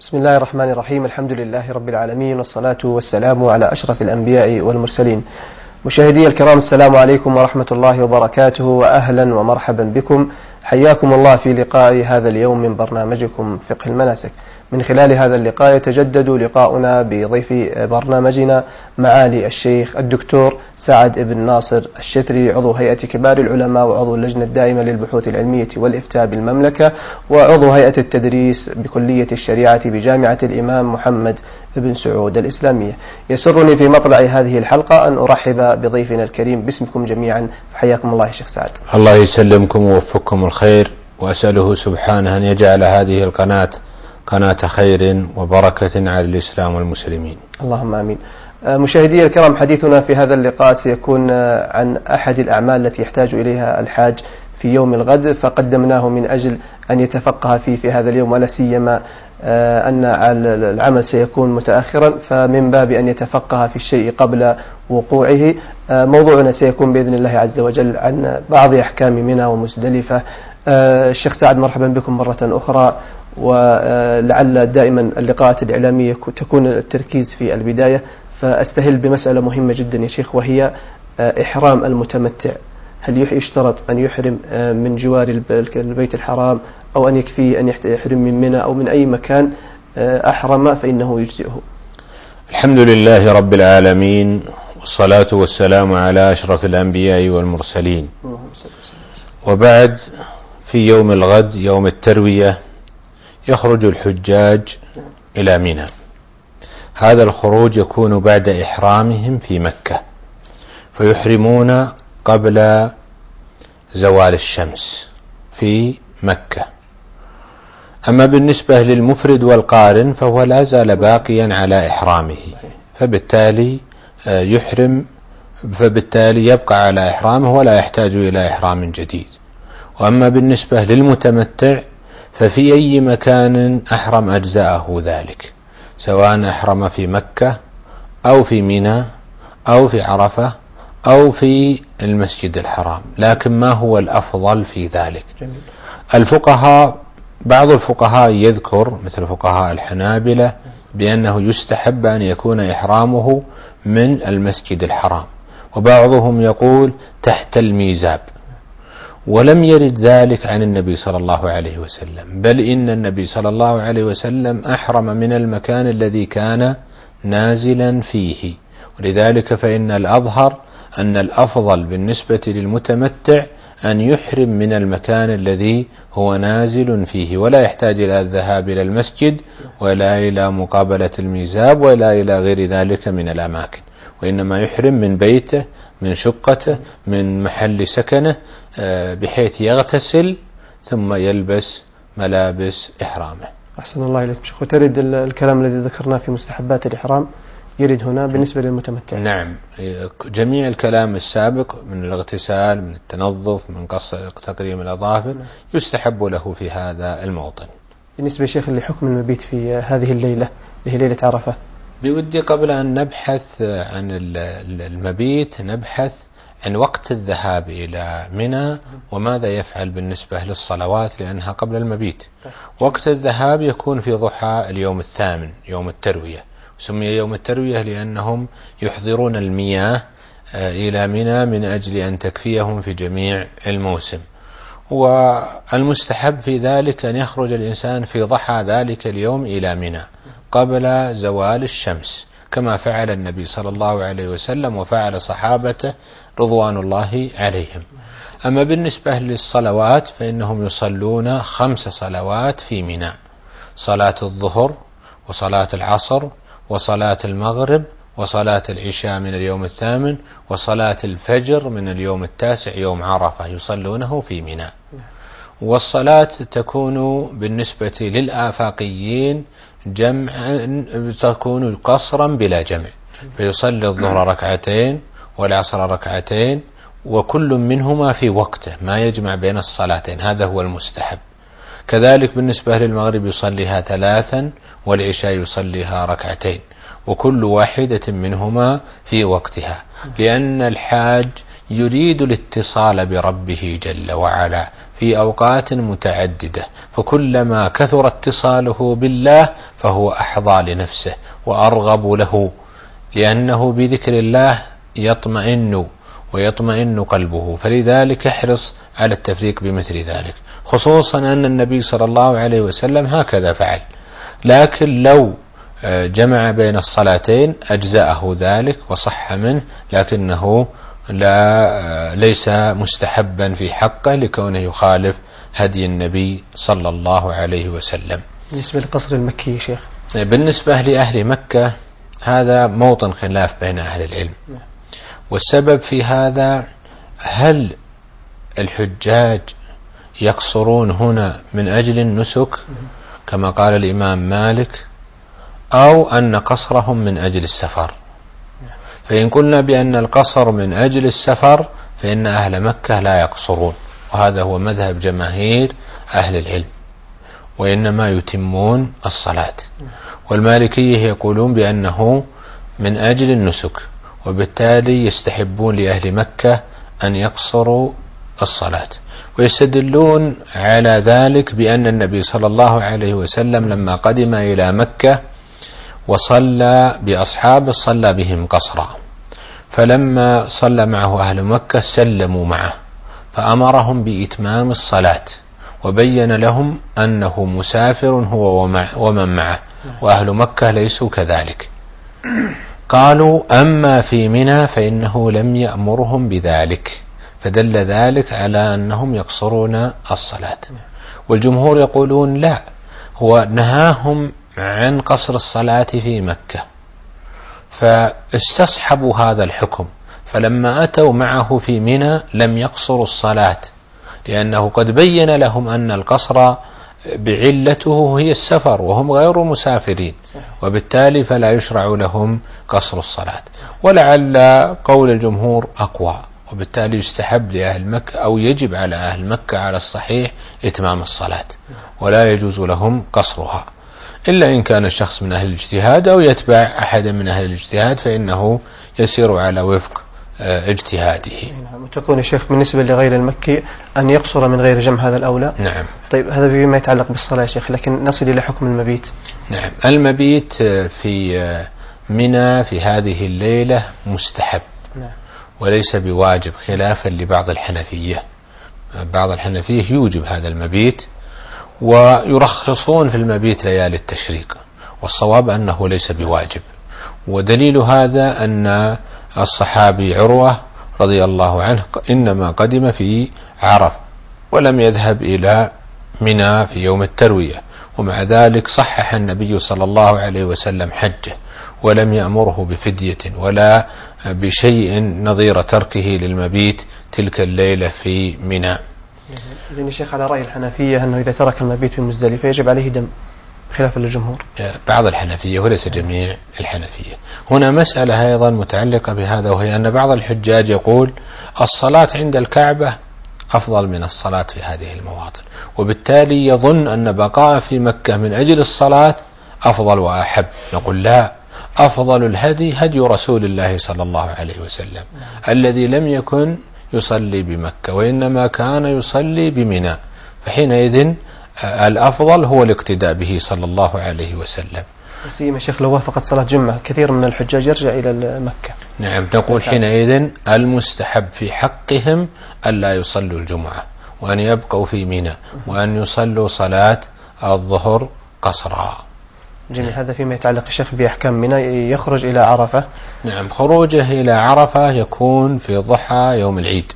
بسم الله الرحمن الرحيم. الحمد لله رب العالمين والصلاة والسلام على أشرف الأنبياء والمرسلين. مشاهدي الكرام السلام عليكم ورحمة الله وبركاته وأهلا ومرحبا بكم. حياكم الله في لقاء هذا اليوم من برنامجكم فقه المناسك. من خلال هذا اللقاء يتجدد لقاؤنا بضيف برنامجنا معالي الشيخ الدكتور سعد بن ناصر الشثري عضو هيئة كبار العلماء وعضو اللجنة الدائمة للبحوث العلمية والإفتاء بالمملكة وعضو هيئة التدريس بكلية الشريعة بجامعة الإمام محمد بن سعود الإسلامية. يسرني في مطلع هذه الحلقة أن أرحب بضيفنا الكريم باسمكم جميعا. فحياكم الله شيخ سعد. الله يسلمكم ووفقكم الخير وأسأله سبحانه أن يجعل هذه القناة قناة خير وبركة على الإسلام والمسلمين. اللهم آمين. مشاهدي الكرام حديثنا في هذا اللقاء سيكون عن أحد الأعمال التي يحتاج إليها الحاج في يوم الغد فقدمناه من أجل أن يتفقه فيه في هذا اليوم ولا سيما أن العمل سيكون متأخرا فمن باب أن يتفقه في الشيء قبل وقوعه موضوعنا سيكون بإذن الله عز وجل عن بعض أحكام منى ومزدلفة. الشيخ سعد مرحبا بكم مرة أخرى. ولعل دائما اللقاءات الإعلامية تكون التركيز في البداية. فأستهل بمسألة مهمة جدا يا شيخ وهي إحرام المتمتع. هل يشترط أن يحرم من جوار البيت الحرام أو أن يكفي أن يحرم من منى أو من أي مكان أحرم فإنه يجزئه؟ الحمد لله رب العالمين والصلاة والسلام على أشرف الأنبياء والمرسلين. وبعد في يوم الغد يوم التروية يخرج الحجاج إلى منى. هذا الخروج يكون بعد إحرامهم في مكة فيحرمون قبل زوال الشمس في مكة. أما بالنسبة للمفرد والقارن فهو لا زال باقيا على إحرامه فبالتالي يحرم فبالتالي يبقى على إحرامه ولا يحتاج إلى إحرام جديد. وأما بالنسبة للمتمتع ففي أي مكان أحرم أجزاءه ذلك؟ سواء أحرم في مكة أو في منى أو في عرفة أو في المسجد الحرام لكن ما هو الأفضل في ذلك؟ جميل. الفقهاء بعض الفقهاء يذكر مثل فقهاء الحنابلة بأنه يستحب أن يكون إحرامه من المسجد الحرام وبعضهم يقول تحت الميزاب. ولم يرد ذلك عن النبي صلى الله عليه وسلم. بل إن النبي صلى الله عليه وسلم أحرم من المكان الذي كان نازلا فيه. ولذلك فإن الأظهر أن الأفضل بالنسبة للمتمتع أن يحرم من المكان الذي هو نازل فيه. ولا يحتاج إلى الذهاب إلى المسجد ولا إلى مقابلة الميزاب ولا إلى غير ذلك من الأماكن. وإنما يحرم من بيته من شقته من محل سكنه آه، بحيث يغتسل ثم يلبس ملابس إحرامه. أحسن الله إليكم شيخ وترد الكلام الذي ذكرناه في مستحبات الإحرام؟ يرد هنا بالنسبة للمتمتع. نعم. جميع الكلام السابق من الاغتسال من التنظف من قص تقريم الأظافر يستحب له في هذا الموطن. بالنسبة شيخ لحكم المبيت في هذه الليلة اللي هي ليلة عرفة بودي قبل أن نبحث عن المبيت نبحث عن وقت الذهاب إلى منى وماذا يفعل بالنسبة للصلوات لأنها قبل المبيت. وقت الذهاب يكون في ضحى اليوم الثامن يوم التروية. سمي يوم التروية لأنهم يحضرون المياه آه، إلى منى من أجل أن تكفيهم في جميع الموسم. والمستحب في ذلك أن يخرج الإنسان في ضحى ذلك اليوم إلى منى. قبل زوال الشمس كما فعل النبي صلى الله عليه وسلم وفعل صحابته رضوان الله عليهم. أما بالنسبة للصلوات فإنهم يصلون خمس صلوات في منى صلاة الظهر وصلاة العصر وصلاة المغرب وصلاة العشاء من اليوم الثامن وصلاة الفجر من اليوم التاسع يوم عرفة يصلونه في منى. والصلاة تكون بالنسبة للآفاقيين جمع تكون قصرا بلا جمع. فيصلي الظهر ركعتين والعصر ركعتين وكل منهما في وقته ما يجمع بين الصلاتين. هذا هو المستحب. كذلك بالنسبة للمغرب يصليها ثلاثا والعشاء يصليها ركعتين وكل واحدة منهما في وقتها. لأن الحاج يريد الاتصال بربه جل وعلا في أوقات متعددة فكلما كثر اتصاله بالله فهو أحظى لنفسه وأرغب له لأنه بذكر الله يطمئن ويطمئن قلبه فلذلك احرص على التفريق بمثل ذلك خصوصا أن النبي صلى الله عليه وسلم هكذا فعل لكن لو آه، جمع بين الصلاتين أجزأه ذلك وصح منه لكنه لا آه، ليس مستحبا في حقه لكونه يخالف هدي النبي صلى الله عليه وسلم. بالنسبة للقصر المكي شيخ. بالنسبة لأهل مكة هذا موطن خلاف بين أهل العلم. نعم. والسبب في هذا هل الحجاج يقصرون هنا من أجل النسك؟ كما قال الإمام مالك أو أن قصرهم من أجل السفر؟ فإن قلنا بأن القصر من أجل السفر فإن أهل مكة لا يقصرون. وهذا هو مذهب جماهير أهل العلم. وإنما يتمون الصلاة. والمالكية يقولون بأنه من أجل النسك وبالتالي يستحبون لأهل مكة أن يقصروا الصلاة. ويستدلون على ذلك بأن النبي صلى الله عليه وسلم لما قدم إلى مكة وصلى بأصحابه صلى بهم قصرا. فلما صلى معه أهل مكة سلموا معه فأمرهم بإتمام الصلاة وبين لهم أنه مسافر هو ومن معه وأهل مكة ليسوا كذلك. قالوا أما في منى فإنه لم يأمرهم بذلك فدل ذلك على أنهم يقصرون الصلاة. والجمهور يقولون لا هو نهاهم عن قصر الصلاة في مكة. فاستصحبوا هذا الحكم. فلما أتوا معه في منى لم يقصروا الصلاة لأنه قد بين لهم أن القصر بعلته هي السفر وهم غير مسافرين وبالتالي فلا يشرع لهم قصر الصلاة. ولعل قول الجمهور أقوى وبالتالي يستحب لأهل مكة أو يجب على أهل مكة على الصحيح إتمام الصلاة ولا يجوز لهم قصرها. إلا إن كان الشخص من أهل الاجتهاد أو يتبع أحدا من أهل الاجتهاد فإنه يسير على وفق آه، اجتهاده. نعم. وتكون يا شيخ بالنسبة لغير المكي أن يقصر من غير جمع هذا الأولى؟ نعم. طيب هذا فيما يتعلق بالصلاة يا شيخ لكن نصل إلى حكم المبيت. نعم. المبيت آه، في آه، منى في هذه الليلة مستحب. نعم. وليس بواجب خلافا لبعض الحنفية. بعض الحنفية يوجب هذا المبيت. ويرخصون في المبيت ليالي التشريق والصواب أنه ليس بواجب. ودليل هذا أن الصحابي عروة رضي الله عنه إنما قدم في عرف ولم يذهب إلى منى في يوم التروية ومع ذلك صحح النبي صلى الله عليه وسلم حجه ولم يأمره بفدية ولا بشيء نظير تركه للمبيت تلك الليلة في منى. إذن يا شيخ على رأي الحنفية أنه إذا ترك المبيت في مزدلفة يجب عليه دم خلافا للجمهور بعض الحنفية وليس جميع الحنفية. هنا مسألة أيضا متعلقة بهذا وهي أن بعض الحجاج يقول الصلاة عند الكعبة أفضل من الصلاة في هذه المواطن. وبالتالي يظن أن بقاء في مكة من أجل الصلاة أفضل وأحب. نقول لا أفضل الهدي هدي رسول الله صلى الله عليه وسلم الذي لم يكن يصلي بمكة وإنما كان يصلي بمنى. فحينئذ الأفضل هو الاقتداء به صلى الله عليه وسلم. سيما شيخ لو وافقت صلاة جمعة كثير من الحجاج يرجع إلى مكة. نعم نقول حينئذ المستحب في حقهم ألا يصلوا الجمعة وأن يبقوا في منى وأن يصلوا صلاة الظهر قصرا. جميل. هذا فيما يتعلق الشيخ بأحكام منى يخرج إلى عرفة. نعم خروجه إلى عرفة يكون في ضحى يوم العيد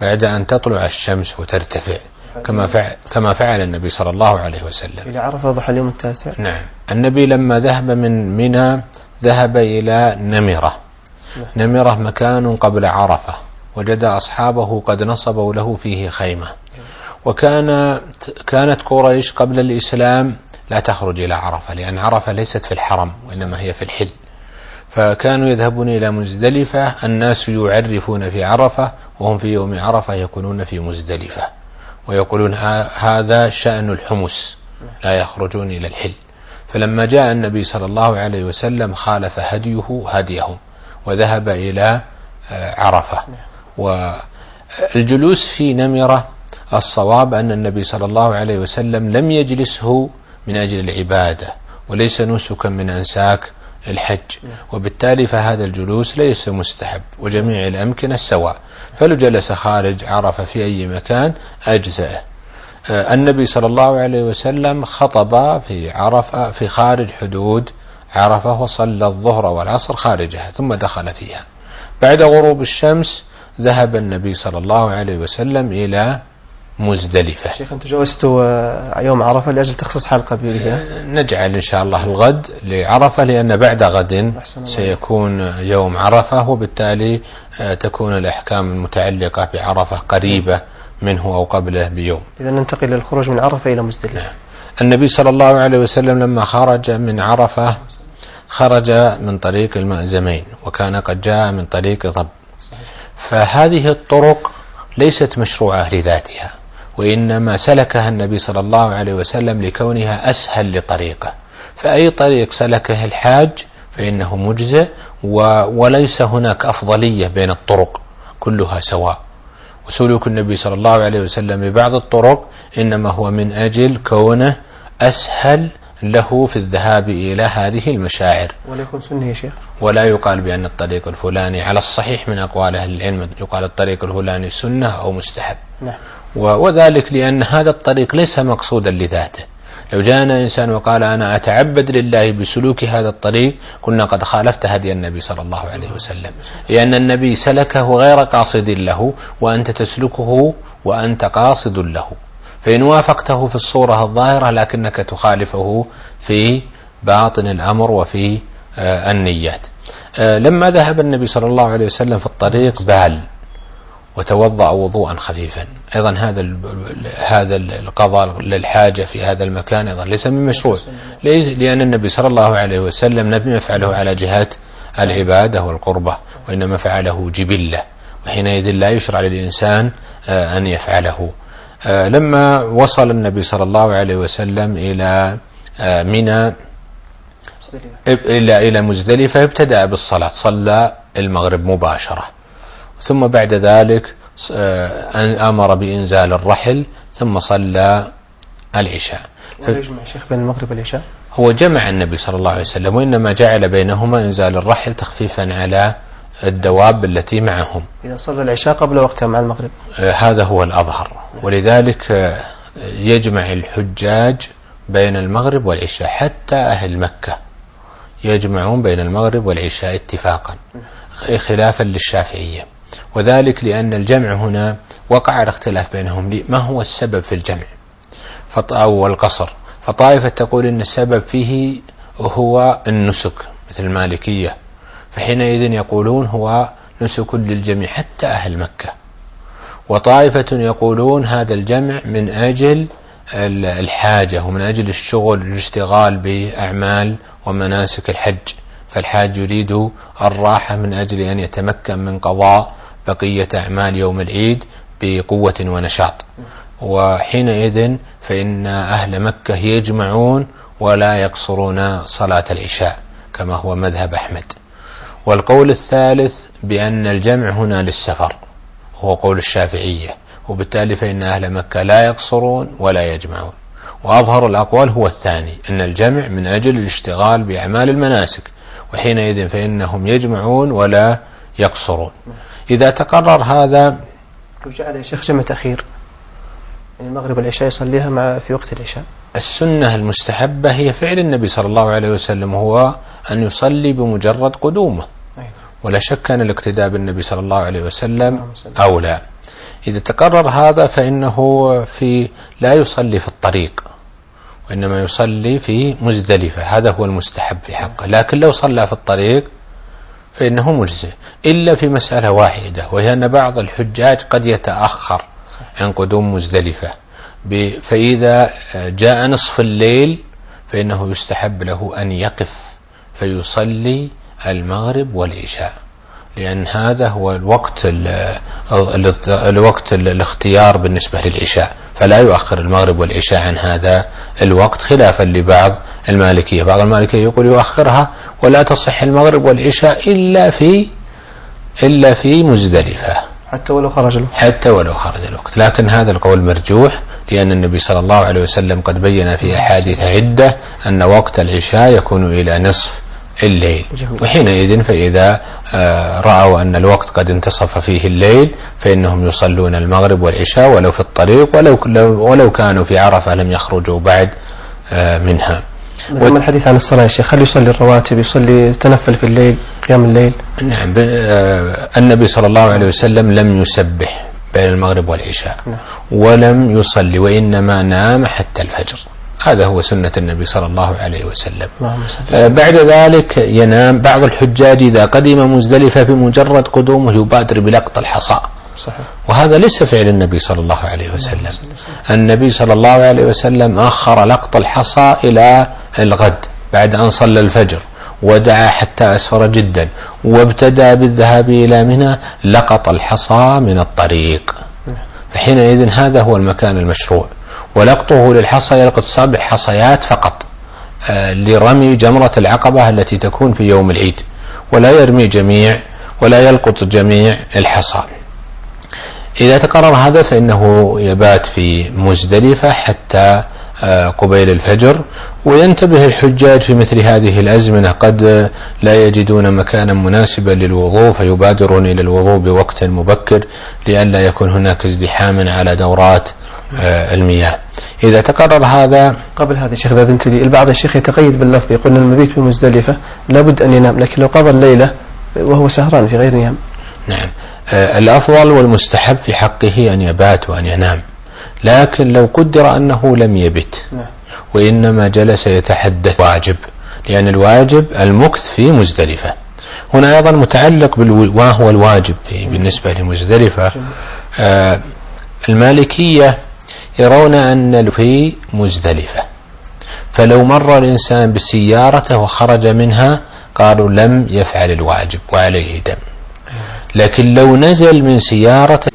بعد أن تطلع الشمس وترتفع كما فعل, كما فعل النبي صلى الله عليه وسلم. إلى عرفة ضحى اليوم التاسع. نعم النبي لما ذهب من منى ذهب إلى نمرة. نعم. نمرة مكان قبل عرفة وجد أصحابه قد نصبوا له فيه خيمة. وكان كانت قريش قبل الإسلام لا تخرج إلى عرفة لأن عرفة ليست في الحرم وإنما هي في الحل. فكانوا يذهبون إلى مزدلفة الناس يعرفون في عرفة وهم في يوم عرفة يكونون في مزدلفة ويقولون هذا شأن الحمس لا يخرجون إلى الحل. فلما جاء النبي صلى الله عليه وسلم خالف هديه هديهم وذهب إلى آه، عرفة. والجلوس في نمرة الصواب أن النبي صلى الله عليه وسلم لم يجلسه من أجل العبادة وليس نسكا من أنساك الحج. وبالتالي فهذا الجلوس ليس مستحب وجميع الأمكنة سواء. فلو جلس خارج عرفة في أي مكان أجزأه. آه، النبي صلى الله عليه وسلم خطب في عرفة في خارج حدود عرفة وصلى الظهر والعصر خارجها ثم دخل فيها. بعد غروب الشمس ذهب النبي صلى الله عليه وسلم إلى مزدلفة. شيخ أنت جوزت آه، يوم عرفة لأجل تخصص حلقة بها آه، نجعل إن شاء الله الغد لعرفة لأن بعد غد سيكون يوم عرفة وبالتالي آه، تكون الأحكام المتعلقة بعرفة قريبة منه أو قبله بيوم. إذا ننتقل للخروج من عرفة إلى مزدلفة. نعم. النبي صلى الله عليه وسلم لما خرج من عرفة خرج من طريق المأزمين وكان قد جاء من طريق ضب. فهذه الطرق ليست مشروعة لذاتها. وإنما سلكها النبي صلى الله عليه وسلم لكونها أسهل لطريقه. فأي طريق سلكه الحاج فإنه مجزئ وليس هناك أفضلية بين الطرق كلها سواء. وسلوك النبي صلى الله عليه وسلم ببعض الطرق إنما هو من أجل كونه أسهل له في الذهاب إلى هذه المشاعر. ولا يكون سنة يا شيخ. ولا يقال بأن الطريق الفلاني على الصحيح من أقوال أهل العلم يقال الطريق الفلاني سنة أو مستحب. نعم. وذلك لأن هذا الطريق ليس مقصودا لذاته. لو جاءنا إنسان وقال أنا أتعبد لله بسلوك هذا الطريق كنا قد خالفت هدي النبي صلى الله عليه وسلم. لأن النبي سلكه غير قاصد له وأنت تسلكه وأنت قاصد له. فإن وافقته في الصورة الظاهرة لكنك تخالفه في باطن الأمر وفي آه، النيات. آه، لما ذهب النبي صلى الله عليه وسلم في الطريق بال. وتوضأ وضوءا خفيفا. أيضا هذا هذا القضاء للحاجة في هذا المكان أيضا ليس من مشروع. ليس لأن النبي صلى الله عليه وسلم لم يفعله على جهة العبادة والقربة وإنما فعله جبلة. وحينئذ لا يشرع للإنسان آه، أن يفعله. آه، لما وصل النبي صلى الله عليه وسلم إلى آه، منى إلى إلى مزدلفة ابتدأ بالصلاة صلى المغرب مباشرة. ثم بعد ذلك آه، أمر بإنزال الرحل ثم صلى العشاء. ويجمع شيخ بين المغرب والعشاء؟ هو جمع النبي صلى الله عليه وسلم وإنما جعل بينهما إنزال الرحل تخفيفا على الدواب التي معهم. إذا صلى العشاء قبل وقتها مع المغرب. آه، هذا هو الأظهر. ولذلك آه، يجمع الحجاج بين المغرب والعشاء حتى أهل مكة يجمعون بين المغرب والعشاء اتفاقا خلافا للشافعية. وذلك لأن الجمع هنا وقع على اختلاف بينهم ما هو السبب في الجمع. أو القصر. فطائفة تقول أن السبب فيه هو النسك مثل المالكية. فحينئذ يقولون هو نسك للجميع حتى أهل مكة. وطائفة يقولون هذا الجمع من أجل الحاجة ومن أجل الشغل الاشتغال بأعمال ومناسك الحج. فالحاج يريد الراحة من أجل أن يتمكن من قضاء بقية أعمال يوم العيد بقوة ونشاط. وحينئذ فإن أهل مكة يجمعون ولا يقصرون صلاة العشاء كما هو مذهب أحمد. والقول الثالث بأن الجمع هنا للسفر هو قول الشافعية. وبالتالي فإن أهل مكة لا يقصرون ولا يجمعون. وأظهر الأقوال هو الثاني أن الجمع من أجل الاشتغال بأعمال المناسك. وحينئذ فإنهم يجمعون ولا يقصرون. إذا تقرر هذا لو جعل يا شيخ جمع تأخير يعني المغرب والعشاء يصليها مع في وقت العشاء. السنة المستحبة هي فعل النبي صلى الله عليه وسلم هو أن يصلي بمجرد قدومه. ولا شك أن الاقتداء بالنبي صلى الله عليه وسلم أولى. إذا تقرر هذا فإنه في لا يصلي في الطريق وإنما يصلي في مزدلفة. هذا هو المستحب في حقه. لكن لو صلى في الطريق فإنه مجزئ إلا في مسألة واحدة وهي أن بعض الحجاج قد يتأخر عن قدوم مزدلفة. فإذا جاء نصف الليل فإنه يستحب له أن يقف فيصلي المغرب والعشاء. لأن هذا هو الوقت الوقت الاختيار بالنسبة للعشاء. فلا يؤخر المغرب والعشاء عن هذا الوقت خلافا لبعض المالكية. بعض المالكية يقول يؤخرها ولا تصح المغرب والعشاء إلا في إلا في مزدلفة. حتى ولو خرج الوقت. حتى ولو خرج الوقت. لكن هذا القول مرجوح لأن النبي صلى الله عليه وسلم قد بين في أحاديث عدة أن وقت العشاء يكون إلى نصف الليل. وحينئذ فإذا آه، رأوا أن الوقت قد انتصف فيه الليل فإنهم يصلون المغرب والعشاء ولو في الطريق ولو, ولو كانوا في عرفة لم يخرجوا بعد آه، منها. أما الحديث عن الصلاة يا شيخ هل يصلي الرواتب يصلي يتنفل في الليل قيام الليل؟ نعم آه، النبي صلى الله عليه وسلم لم يسبح بين المغرب والعشاء. نعم. ولم يصلي وإنما نام حتى الفجر. هذا هو سنة النبي صلى الله عليه وسلم. آه بعد ذلك ينام بعض الحجاج إذا قدم مزدلفة بمجرد قدومه يبادر بلقط الحصى. صحيح. وهذا ليس فعل النبي صلى الله عليه وسلم. النبي صلى الله عليه وسلم أخر لقط الحصى إلى الغد بعد أن صلى الفجر ودعا حتى أسفر جدا وابتدى بالذهاب إلى منى لقط الحصى من الطريق. فحينئذ هذا هو المكان المشروع. ولقطه للحصى يلقط سبع حصيات فقط آه، لرمي جمرة العقبة التي تكون في يوم العيد ولا يرمي جميع ولا يلقط جميع الحصى. إذا تقرر هذا فإنه يبات في مزدلفة حتى آه، قبيل الفجر وينتبه الحجاج في مثل هذه الأزمنة قد لا يجدون مكانا مناسبا للوضوء فيبادرون إلى الوضوء بوقت مبكر لئلا يكون هناك ازدحام على دورات آه، المياه. إذا تقرر هذا قبل هذا الشيخ إذا أذنت لي البعض الشيخ يتقيد باللفظ يقول المبيت بمزدلفة لابد أن ينام لكن لو قضى الليلة وهو سهران في غير نيام. نعم. آه، الأفضل والمستحب في حقه أن يبات وأن ينام. لكن لو قدر أنه لم يبت نعم. وإنما جلس يتحدث واجب. لأن الواجب المكث في مزدلفة. هنا أيضا متعلق ما هو الواجب في بالنسبة لمزدلفة؟ آه المالكية يرون أن في مزدلفة. فلو مر الإنسان بسيارته وخرج منها قالوا لم يفعل الواجب وعليه دم. لكن لو نزل من سيارته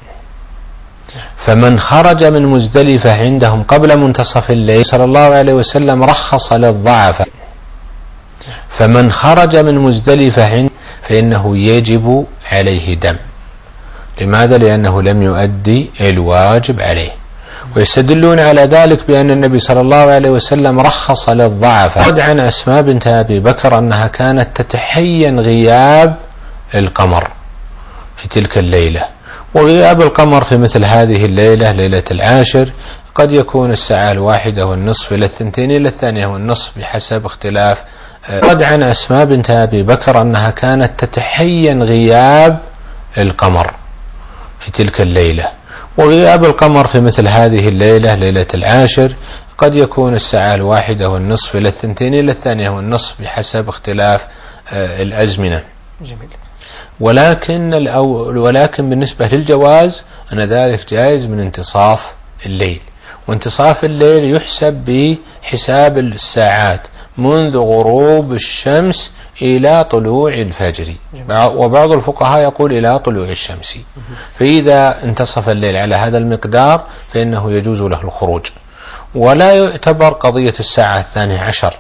فمن خرج من مزدلفة عندهم قبل منتصف الليل صلى الله عليه وسلم رخص للضعف. فمن خرج من مزدلفة فإنه يجب عليه دم. لماذا؟ لأنه لم يؤدي الواجب عليه. ويستدلون على ذلك بأن النبي صلى الله عليه وسلم رخص للضعف. قد عن أسماء بنت أبي بكر أنها كانت تتحين غياب القمر في تلك الليلة. وغياب القمر في مثل هذه الليلة ليلة العاشر قد يكون الساعة الواحدة والنصف إلى الثنتين إلى الثانية والنصف بحسب اختلاف. قد عن أسماء بنت أبي بكر أنها كانت تتحين غياب القمر في تلك الليلة. وغياب القمر في مثل هذه الليلة ليلة العاشر قد يكون الساعة الواحدة والنصف إلى الثنتين إلى الثانية والنصف بحسب اختلاف آه، الأزمنة. جميل. ولكن ولكن بالنسبة للجواز أن ذلك جائز من انتصاف الليل. وانتصاف الليل يحسب بحساب الساعات منذ غروب الشمس إلى طلوع الفجر. وبعض الفقهاء يقول إلى طلوع الشمس. فإذا انتصف الليل على هذا المقدار فإنه يجوز له الخروج. ولا يعتبر قضية الساعة الثانية عشر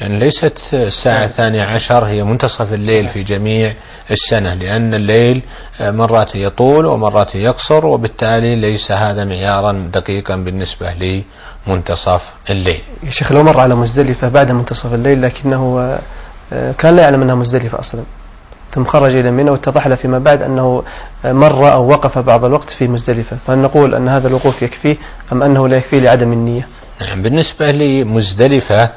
لأن ليست الساعة الثانية عشر هي منتصف الليل في جميع السنة لأن الليل مرات يطول ومرات يقصر وبالتالي ليس هذا معيارا دقيقا بالنسبة لمنتصف الليل. يا شيخ لو مر على مزدلفة بعد منتصف الليل لكنه كان لا يعلم أنها مزدلفة أصلا. ثم خرج إلى منى واتضح له فيما بعد أنه مر أو وقف بعض الوقت في مزدلفة. فهل نقول أن هذا الوقوف يكفيه أم أنه لا يكفيه لعدم النية؟ نعم بالنسبة لمزدلفة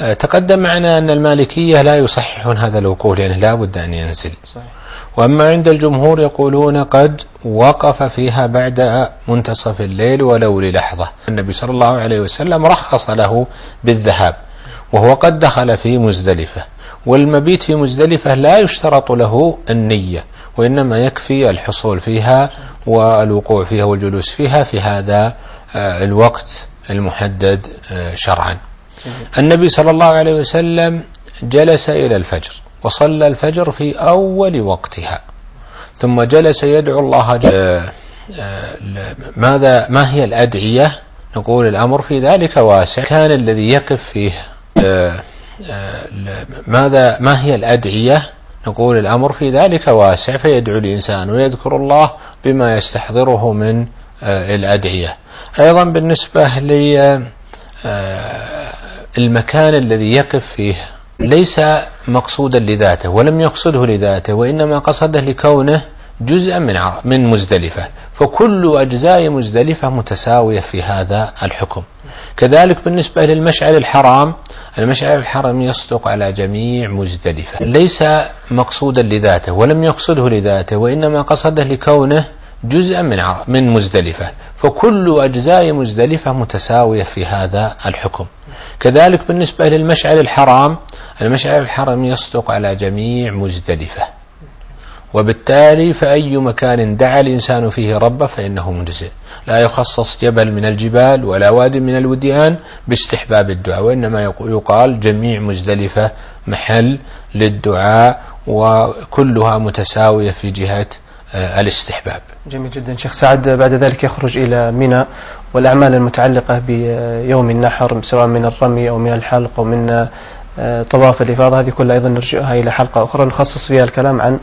آه، تقدم معنا أن المالكية لا يصححون هذا الوقوف لأنه لا بد أن ينزل. صحيح. وأما عند الجمهور يقولون قد وقف فيها بعد منتصف الليل ولو للحظة. النبي صلى الله عليه وسلم رخص له بالذهاب. وهو قد دخل في مزدلفة. والمبيت في مزدلفة لا يشترط له النية وإنما يكفي الحصول فيها والوقوع فيها والجلوس فيها في هذا آه، الوقت المحدد آه، شرعا. النبي صلى الله عليه وسلم جلس إلى الفجر وصلى الفجر في أول وقتها. ثم جلس يدعو الله آه، ماذا ما هي الأدعية؟ نقول الأمر في ذلك واسع. كان الذي يقف فيه ماذا ما هي الأدعية؟ نقول الأمر في ذلك واسع فيدعو الإنسان ويذكر الله بما يستحضره من آه، الأدعية. أيضا بالنسبة للمكان الذي يقف فيه ليس مقصودا لذاته ولم يقصده لذاته وإنما قصده لكونه جزءا من من مزدلفة. فكل أجزاء مزدلفة متساوية في هذا الحكم. كذلك بالنسبة للمشعر الحرام المشعر الحرام يصدق على جميع مزدلفة ليس مقصودا لذاته ولم يقصده لذاته وإنما قصده لكونه جزءا من من مزدلفة فكل أجزاء مزدلفة متساوية في هذا الحكم. كذلك بالنسبة للمشعر الحرام المشعر الحرام يصدق على جميع مزدلفة وبالتالي فأي مكان دعا الإنسان فيه ربه فإنه مجزئ. لا يخصص جبل من الجبال ولا واد من الوديان باستحباب الدعاء وإنما يقال جميع مزدلفة محل للدعاء وكلها متساوية في جهة آه، الاستحباب. جميل جدا. شيخ سعد بعد ذلك يخرج إلى منى والأعمال المتعلقة بيوم النحر سواء من الرمي أو من الحلق أو من آه، طواف الإفاضة هذه كلها أيضا نرجعها إلى حلقة أخرى نخصص فيها الكلام عن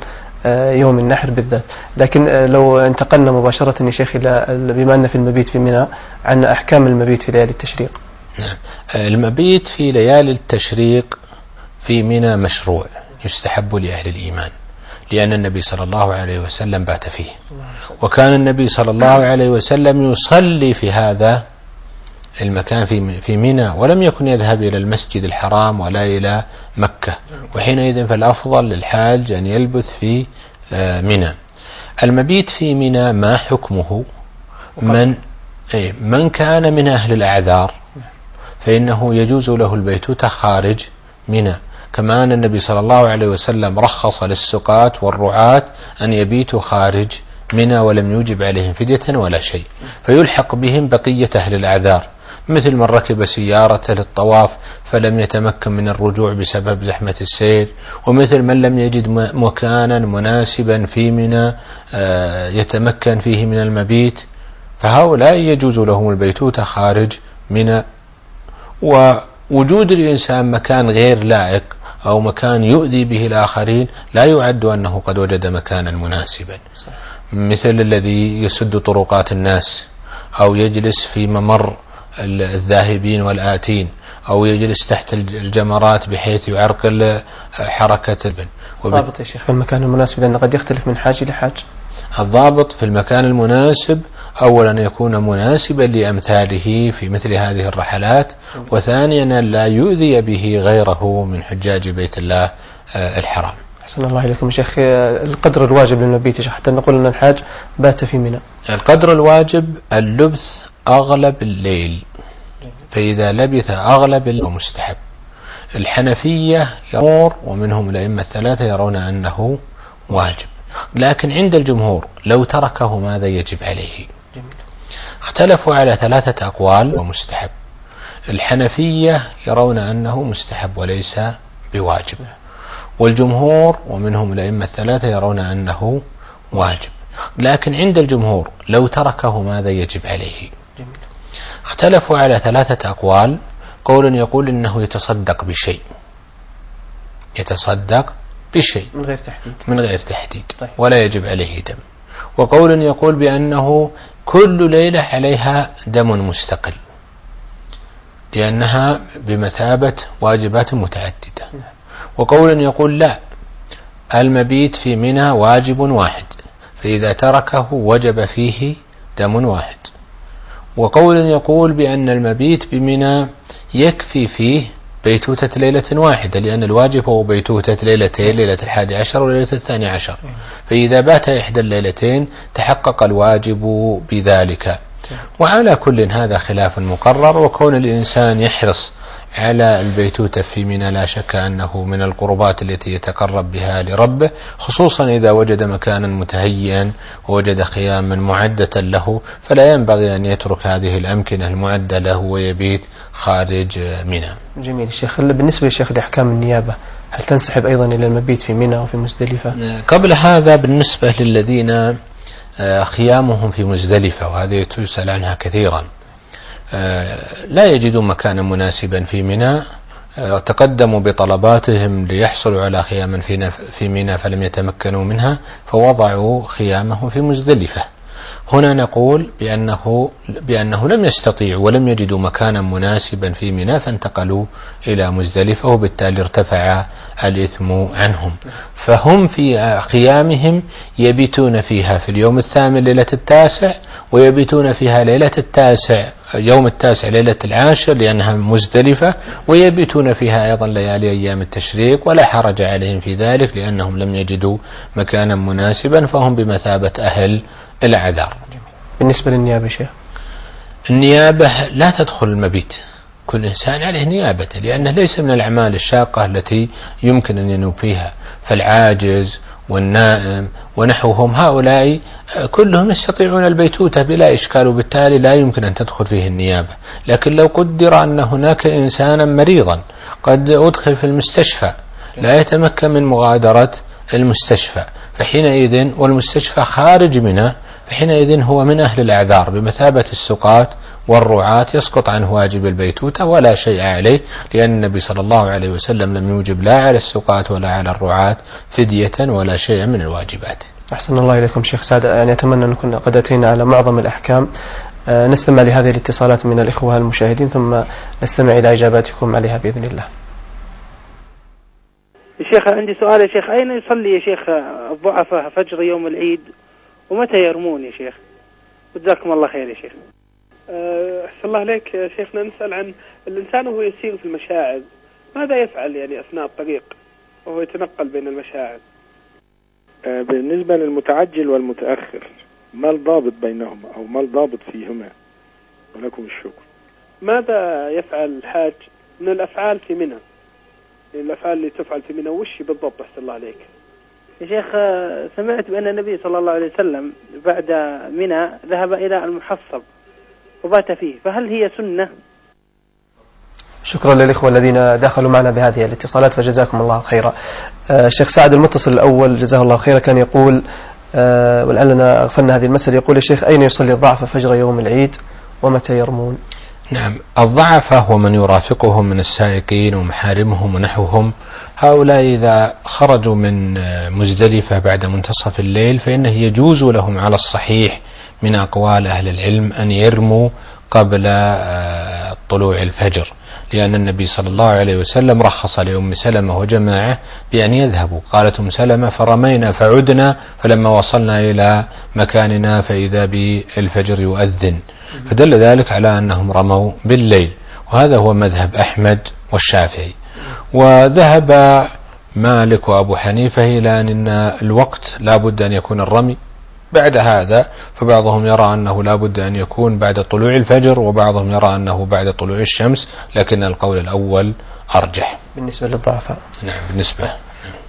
يوم النحر بالذات. لكن آه، لو انتقلنا مباشرة يا شيخ إلى بما أن في المبيت في منى عن أحكام المبيت في ليالي التشريق. نعم. المبيت في ليالي التشريق في منى مشروع يستحب لأهل الإيمان لأن النبي صلى الله عليه وسلم بات فيه. وكان النبي صلى الله عليه وسلم يصلي في هذا المكان في في منى ولم يكن يذهب إلى المسجد الحرام ولا إلى مكة. وحينئذ فالأفضل للحاج أن يلبث في آه، منى المبيت في منى ما حكمه؟ من أي من كان من أهل الأعذار فإنه يجوز له البيتوتة خارج منى كما أن النبي صلى الله عليه وسلم رخص للسقاة والرعاة أن يبيتوا خارج منى ولم يوجب عليهم فدية ولا شيء. فيلحق بهم بقية أهل الأعذار. مثل من ركب سيارة للطواف فلم يتمكن من الرجوع بسبب زحمة السير ومثل من لم يجد مكانا مناسبا في منى آه، يتمكن فيه من المبيت فهؤلاء يجوز لهم البيتوتة خارج منى. ووجود الإنسان مكان غير لائق أو مكان يؤذي به الآخرين لا يعد أنه قد وجد مكانا مناسبا. مثل الذي يسد طرقات الناس أو يجلس في ممر الذاهبين والآتين أو يجلس تحت الجمرات بحيث يعرقل حركة البن. الضابط يا شيخ في المكان المناسب لأنه قد يختلف من حاج إلى حاج الضابط في المكان المناسب أولا يكون مناسبا لأمثاله في مثل هذه الرحلات وثانيا لا يؤذي به غيره من حجاج بيت الله آه، الحرام. أحسن الله إليكم شيخ. القدر الواجب للمبيت حتى نقول أن الحاج بات في منى. القدر الواجب اللبث أغلب الليل. فإذا لبث أغلب الليل مستحب. الحنفية يرون ومنهم الأئمة الثلاثة يرون أنه واجب. لكن عند الجمهور لو تركه ماذا يجب عليه؟ اختلفوا على ثلاثة أقوال ومستحب الحنفية يرون أنه مستحب وليس بواجب. والجمهور ومنهم الأئمة الثلاثة يرون أنه واجب. لكن عند الجمهور لو تركه ماذا يجب عليه؟ اختلفوا على ثلاثة أقوال. قول يقول إنه يتصدق بشيء. يتصدق بشيء. من غير تحديد. من غير تحديد. طيب. ولا يجب عليه دم. وقول يقول بأنه كل ليلة عليها دم مستقل. لأنها بمثابة واجبات متعددة. نعم. وقول يقول لا المبيت في منى واجب واحد فإذا تركه وجب فيه دم واحد. وقول يقول بأن المبيت بمنى يكفي فيه بيتوتة ليلة واحدة لأن الواجب هو بيتوتة ليلتين ليلة الحادي عشر وليلة الثاني عشر. فإذا بات إحدى الليلتين تحقق الواجب بذلك. وعلى كل هذا خلاف مقرر وكون الإنسان يحرص على البيتوتة في منى لا شك أنه من القربات التي يتقرب بها لربه خصوصا إذا وجد مكانا متهيئا ووجد خياما معدة له فلا ينبغي أن يترك هذه الأمكنة المعدة له ويبيت خارج منى. جميل الشيخ بالنسبة للشيخ لأحكام النيابة هل تنسحب أيضا إلى المبيت في منى وفي مزدلفة؟ قبل هذا بالنسبة للذين آه، خيامهم في مزدلفة وهذه تسأل عنها كثيرا. لا يجدون مكانا مناسبا في منى تقدموا بطلباتهم ليحصلوا على خيام في منى فلم يتمكنوا منها فوضعوا خيامهم في مزدلفة. هنا نقول بأنه, بأنه لم يستطيعوا ولم يجدوا مكانا مناسبا في منى فانتقلوا إلى مزدلفة وبالتالي ارتفع الإثم عنهم. فهم في خيامهم يبيتون فيها في اليوم الثامن ليلة التاسع ويبيتون فيها ليلة التاسع يوم التاسع ليلة العاشر لأنها مزدلفة ويبيتون فيها أيضا ليالي أيام التشريق ولا حرج عليهم في ذلك لأنهم لم يجدوا مكانا مناسبا فهم بمثابة أهل الأعذار بالنسبة للنيابة شيخ؟ النيابة لا تدخل المبيت. كل إنسان عليه نيابته لأنه ليس من الأعمال الشاقة التي يمكن أن ينوب فيها. فالعاجز والنائم ونحوهم هؤلاء كلهم يستطيعون البيتوتة بلا إشكال وبالتالي لا يمكن أن تدخل فيه النيابة. لكن لو قدر أن هناك إنسانا مريضا قد أدخل في المستشفى لا يتمكن من مغادرة المستشفى. فحينئذ والمستشفى خارج منه فحينئذ هو من أهل الأعذار بمثابة السقاة والرعاة يسقط عنه واجب البيتوتة ولا شيء عليه لأن النبي صلى الله عليه وسلم لم يوجب لا على السقاة ولا على الرعاة فدية ولا شيء من الواجبات. أحسن الله إليكم شيخ سعد. يعني أتمنى أن نكون قد أتينا على معظم الأحكام. آه، نستمع لهذه الاتصالات من الإخوة المشاهدين ثم نستمع إلى إجاباتكم عليها بإذن الله. شيخ عندي سؤال يا شيخ. أين يصلي يا شيخ الضعفاء فجر يوم العيد؟ ومتى يرمون يا شيخ؟ جزاكم الله خير يا شيخ. أحسن الله عليك شيخنا. نسأل عن الإنسان وهو يسير في المشاعر. ماذا يفعل يعني أثناء الطريق وهو يتنقل بين المشاعر؟ أه، بالنسبة للمتعجل والمتأخر ما الضابط بينهما أو ما الضابط فيهما؟ ولكم الشكر. ماذا يفعل الحاج من الأفعال في منى؟ الأفعال اللي تفعل في منى وش بالضبط أحسن الله عليك؟ يا شيخ سمعت بأن النبي صلى الله عليه وسلم بعد منى ذهب إلى المحصب وبات فيه. فهل هي سنة؟ شكرا للإخوة الذين دخلوا معنا بهذه الاتصالات فجزاكم الله خيرا. آه، الشيخ سعد المتصل الأول جزاه الله خيرا كان يقول آه، ولعلنا أغفلنا هذه المسألة. يقول يا شيخ أين يصلي الضعف فجر يوم العيد ومتى يرمون؟ نعم الضعف هو من يرافقهم من السائقين ومحارمهم ونحوهم. هؤلاء إذا خرجوا من مزدلفة بعد منتصف الليل فإنه يجوز لهم على الصحيح من أقوال أهل العلم أن يرموا قبل آه، طلوع الفجر. لأن النبي صلى الله عليه وسلم رخص لأم سلمة وجماعة بأن يذهبوا. قالت أم سلمة فرمينا فعدنا فلما وصلنا إلى مكاننا فإذا بالفجر يؤذن. فدل ذلك على أنهم رموا بالليل. وهذا هو مذهب أحمد والشافعي. وذهب مالك وأبو حنيفة إلى أن الوقت لا بد أن يكون الرمي. بعد هذا فبعضهم يرى أنه لا بد أن يكون بعد طلوع الفجر وبعضهم يرى أنه بعد طلوع الشمس لكن القول الأول أرجح. بالنسبة للضعفاء. نعم بالنسبة.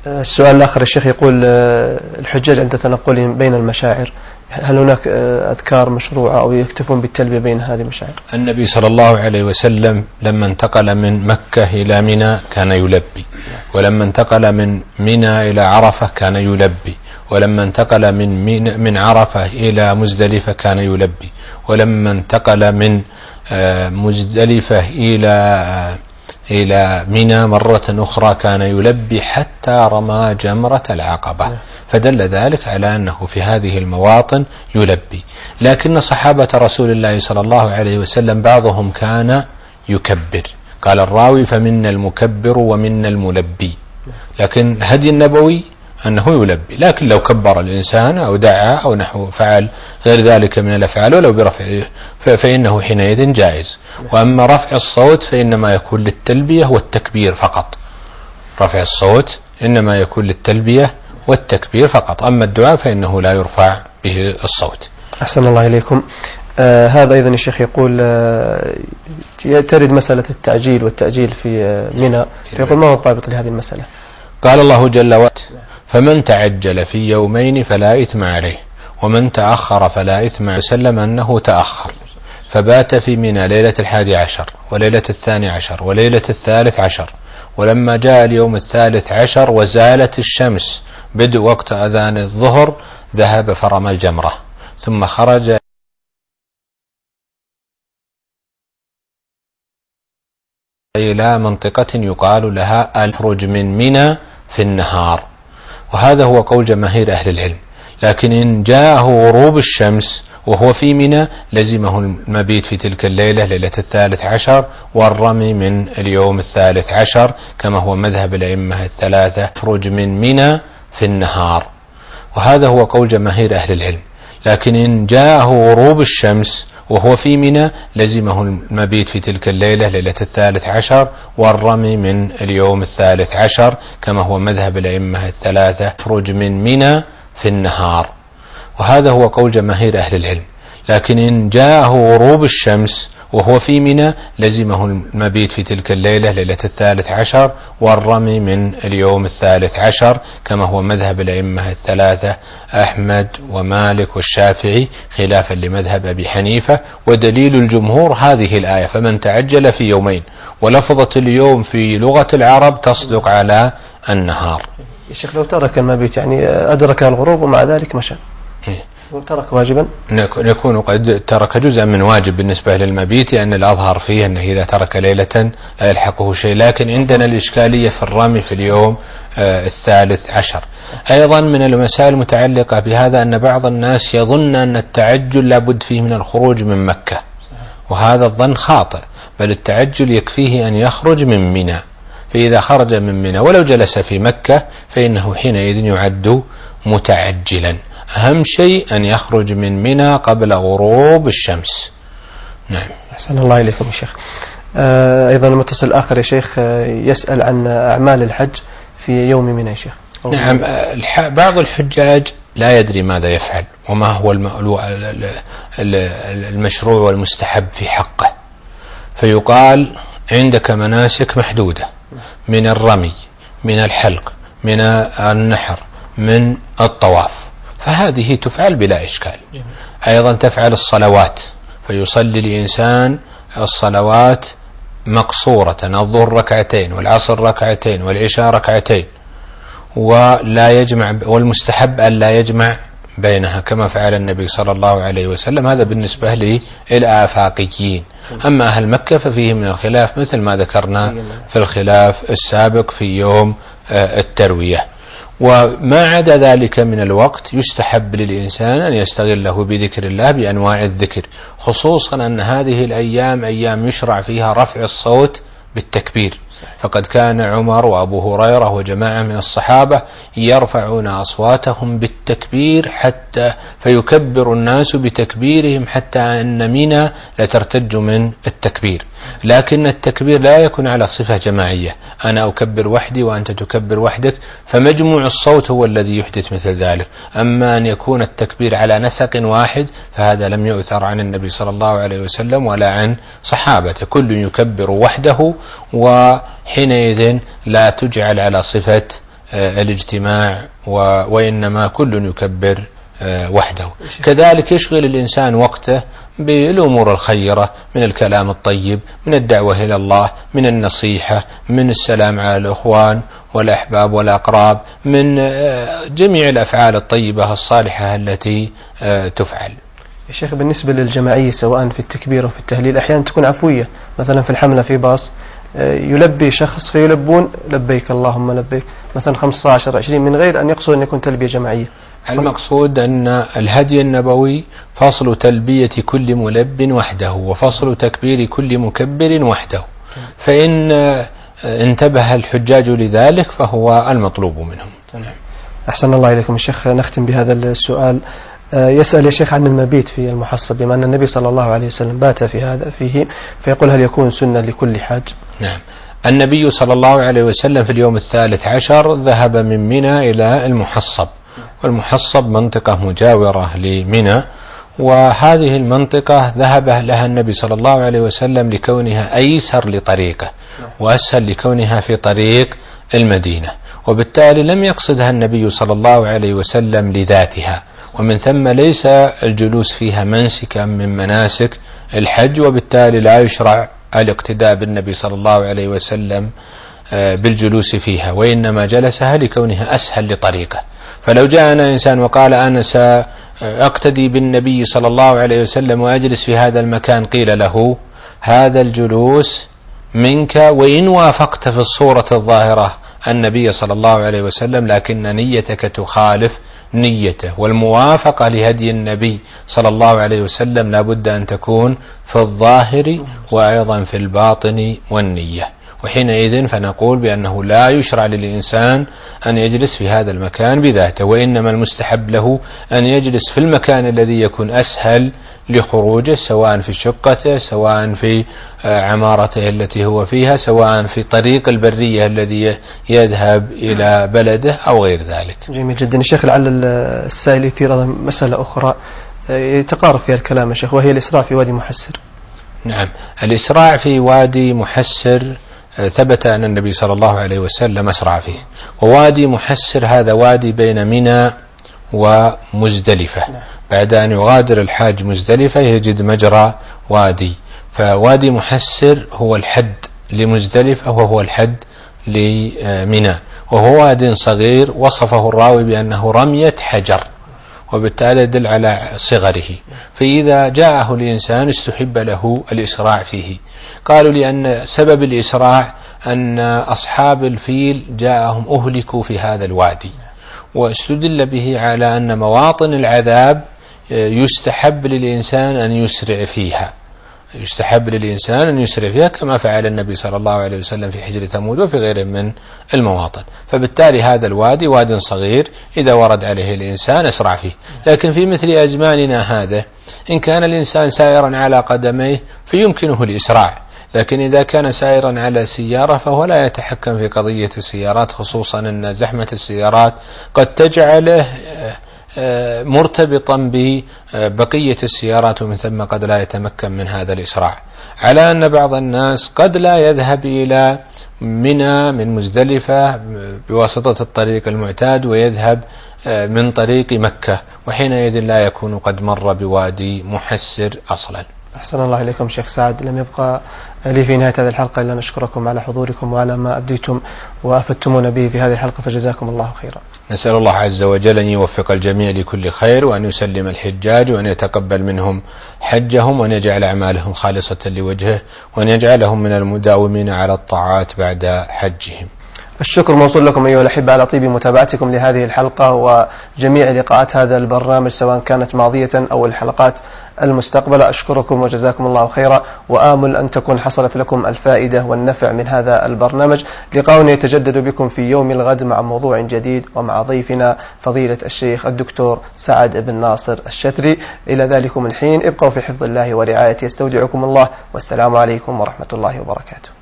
السؤال الآخر الشيخ يقول آه، الحجاج عند تنقلهم بين المشاعر هل هناك آه، أذكار مشروعة أو يكتفون بالتلبية بين هذه المشاعر؟ النبي صلى الله عليه وسلم لما انتقل من مكة إلى منى كان يلبي ولما انتقل من منى إلى عرفة كان يلبي. ولما انتقل من من عرفة إلى مزدلفة كان يلبي. ولما انتقل من آه، مزدلفة إلى آه، إلى منى مرة أخرى كان يلبي حتى رمى جمرة العقبة. فدل ذلك على أنه في هذه المواطن يلبي. لكن صحابة رسول الله صلى الله عليه وسلم بعضهم كان يكبر. قال الراوي فمنا المكبر ومنا الملبي. لكن هدي النبوي أنه يلبي. لكن لو كبر الإنسان أو دعا أو نحو فعل غير ذلك من الأفعال ولو برفع فإنه حينئذ جائز. وأما رفع الصوت فإنما يكون للتلبية والتكبير فقط. رفع الصوت إنما يكون للتلبية والتكبير فقط. أما الدعاء فإنه لا يرفع به الصوت. أحسن الله إليكم. آه هذا أيضا الشيخ يقول آه ترد مسألة التعجيل والتأجيل في آه منى. فيقول ما هو الضابط لهذه المسألة؟ قال الله جل وعلا فمن تعجل في يومين فلا إثم عليه ومن تأخر فلا إثم عليه. وسلم أنه تأخر فبات في منى ليلة الحادي عشر وليلة الثاني عشر وليلة الثالث عشر ولما جاء اليوم الثالث عشر وزالت الشمس بدء وقت أذان الظهر ذهب فرمى الجمرة ثم خرج إلى منطقة يقال لها الخروج من منى في النهار. وهذا هو قول جماهير أهل العلم. لكن إن جاءه غروب الشمس وهو في منى لزمه المبيت في تلك الليلة ليلة الثالث عشر والرمي من اليوم الثالث عشر كما هو مذهب الأئمة الثلاثة خروج من منى في النهار. وهذا هو قول جماهير أهل العلم. لكن إن جاءه غروب الشمس وهو في منى لزمه المبيت في تلك الليلة ليلة الثالث عشر والرمي من اليوم الثالث عشر كما هو مذهب الأئمة الثلاثة خروج من منى في النهار. وهذا هو قول جماهير أهل العلم. لكن إن جاءه غروب الشمس وهو في منى لزمه المبيت في تلك الليلة ليلة الثالث عشر والرمي من اليوم الثالث عشر كما هو مذهب الأئمة الثلاثة أحمد ومالك والشافعي خلافا لمذهب أبي حنيفة ودليل الجمهور هذه الآية فمن تعجل في يومين ولفظة اليوم في لغة العرب تصدق على النهار. يا شيخ لو ترك المبيت يعني أدرك الغروب ومع ذلك مشى. وترك واجبا؟ يكون قد ترك جزءا من واجب بالنسبة للمبيت لأن الأظهر فيه أنه إذا ترك ليلة لا يلحقه شيء. لكن عندنا الإشكالية في الرمي في اليوم آه، الثالث عشر. أيضا من المسائل المتعلقة بهذا أن بعض الناس يظن أن التعجل لابد فيه من الخروج من مكة. وهذا الظن خاطئ بل التعجل يكفيه أن يخرج من منى. فإذا خرج من منى ولو جلس في مكة فإنه حينئذ يعد متعجلا. أهم شيء أن يخرج من منى قبل غروب الشمس. نعم. أحسن الله إليكم يا شيخ. آه، أيضا المتصل الآخر يا شيخ آه، يسأل عن أعمال الحج في يوم منى يا شيخ. نعم. بعض الحجاج لا يدري ماذا يفعل وما هو المشروع والمستحب في حقه. فيقال عندك مناسك محدودة من الرمي من الحلق من النحر من الطواف. فهذه تفعل بلا إشكال. أيضا تفعل الصلوات. فيصلي الإنسان الصلوات مقصورة الظهر ركعتين والعصر ركعتين والعشاء ركعتين. ولا يجمع والمستحب أن لا يجمع بينها كما فعل النبي صلى الله عليه وسلم. هذا بالنسبة للآفاقيين أما أهل مكة ففيه من الخلاف مثل ما ذكرنا في الخلاف السابق في يوم آه، التروية. وما عدا ذلك من الوقت يستحب للإنسان أن يستغله بذكر الله بأنواع الذكر خصوصا أن هذه الأيام أيام يشرع فيها رفع الصوت بالتكبير. فقد كان عمر وأبو هريرة وجماعة من الصحابة يرفعون أصواتهم بالتكبير حتى فيكبر الناس بتكبيرهم حتى أن منى لترتج من التكبير. لكن التكبير لا يكون على صفة جماعية. أنا أكبر وحدي وأنت تكبر وحدك فمجموع الصوت هو الذي يحدث مثل ذلك. أما أن يكون التكبير على نسق واحد فهذا لم يؤثر عن النبي صلى الله عليه وسلم ولا عن صحابته. كل يكبر وحده وحينئذ لا تجعل على صفة آه، الاجتماع وإنما كل يكبر وحده. كذلك يشغل الإنسان وقته بالأمور الخيرة من الكلام الطيب من الدعوة إلى الله من النصيحة من السلام على الأخوان والأحباب والأقراب من آه، جميع الأفعال الطيبة الصالحة التي آه، تفعل. يا شيخ بالنسبة للجماعية سواء في التكبير أو في التهليل أحيانا تكون عفوية. مثلا في الحملة في باص يلبي شخص فيلبون لبيك اللهم لبيك. مثلا 15 20 من غير أن يقصد أن يكون تلبية جماعية المقصود أن الهدي النبوي فصل تلبية كل ملب وحده وفصل تكبير كل مكبر وحده. فإن انتبه الحجاج لذلك فهو المطلوب منهم. أحسن الله إليكم الشيخ نختم بهذا السؤال. آه، يسأل يا شيخ عن المبيت في المحصب بما أن النبي صلى الله عليه وسلم بات في هذا فيه فيقول هل يكون سنة لكل حاج؟ نعم. النبي صلى الله عليه وسلم في اليوم الثالث عشر ذهب من منى إلى المحصب. والمحصب منطقة مجاورة لمنى وهذه المنطقة ذهب لها النبي صلى الله عليه وسلم لكونها أيسر لطريقه وأسهل لكونها في طريق المدينة وبالتالي لم يقصدها النبي صلى الله عليه وسلم لذاتها ومن ثم ليس الجلوس فيها منسكا من مناسك الحج وبالتالي لا يشرع الاقتداء بالنبي صلى الله عليه وسلم آه، بالجلوس فيها وإنما جلسها لكونها أسهل لطريقه. فلو جاءنا إنسان وقال أنا سأقتدي بالنبي صلى الله عليه وسلم وأجلس في هذا المكان قيل له هذا الجلوس منك وإن وافقت في الصورة الظاهرة النبي صلى الله عليه وسلم لكن نيتك تخالف نيته. والموافقة لهدي النبي صلى الله عليه وسلم لا بد أن تكون في الظاهر وأيضا في الباطن والنية. وحينئذ فنقول بأنه لا يشرع للإنسان أن يجلس في هذا المكان بذاته وإنما المستحب له أن يجلس في المكان الذي يكون أسهل لخروجه سواء في شقته سواء في آه، عمارته التي هو فيها سواء في طريق البرية الذي يذهب إلى بلده أو غير ذلك. جميل جدا. الشيخ لعل السائل يثير مسألة أخرى. آه، يتقارب فيها الكلام يا شيخ وهي الإسراع في وادي محسر. نعم. الإسراع في وادي محسر ثبت أن النبي صلى الله عليه وسلم أسرع فيه. ووادي محسر هذا وادي بين منى ومزدلفة. نعم. بعد أن يغادر الحاج مزدلفة يجد مجرى وادي. فوادي محسر هو الحد لمزدلفة وهو الحد لمنى. وهو واد صغير وصفه الراوي بأنه رمية حجر. وبالتالي يدل على صغره. فإذا جاءه الإنسان استحب له الإسراع فيه. قالوا لأن سبب الإسراع أن أصحاب الفيل جاءهم أهلكوا في هذا الوادي. واستدل به على أن مواطن العذاب يستحب للإنسان أن يسرع فيها. يستحب للإنسان أن يسرع فيها كما فعل النبي صلى الله عليه وسلم في حجر ثمود وفي غيره من المواطن. فبالتالي هذا الوادي واد صغير إذا ورد عليه الإنسان أسرع فيه. لكن في مثل أزماننا هذا إن كان الإنسان سائرا على قدميه فيمكنه الإسراع. لكن إذا كان سائرا على سيارة فهو لا يتحكم في قضية السيارات خصوصا أن زحمة السيارات قد تجعله مرتبطا ببقية السيارات ومن ثم قد لا يتمكن من هذا الإسراع. على أن بعض الناس قد لا يذهب إلى منى من مزدلفة بواسطة الطريق المعتاد ويذهب آه، من طريق مكة وحينئذ لا يكون قد مر بوادي محسر أصلا. أحسن الله إليكم شيخ سعد. لم يبقى لي في نهاية هذه الحلقة إلا نشكركم على حضوركم وعلى ما أبديتم وأفدتمونا به في هذه الحلقة فجزاكم الله خيرا. نسأل الله عز وجل أن يوفق الجميع لكل خير وأن يسلم الحجاج وأن يتقبل منهم حجهم وأن يجعل أعمالهم خالصة لوجهه وأن يجعلهم من المداومين على الطاعات بعد حجهم. الشكر موصول لكم أيها الأحبة على طيب متابعتكم لهذه الحلقة وجميع لقاءات هذا البرنامج سواء كانت ماضية أو الحلقات المستقبلة أشكركم وجزاكم الله خيرا وآمل أن تكون حصلت لكم الفائدة والنفع من هذا البرنامج. لقاؤنا يتجدد بكم في يوم الغد مع موضوع جديد ومع ضيفنا فضيلة الشيخ الدكتور سعد بن ناصر الشثري. إلى ذلكم الحين ابقوا في حفظ الله ورعايته. يستودعكم الله والسلام عليكم ورحمة الله وبركاته.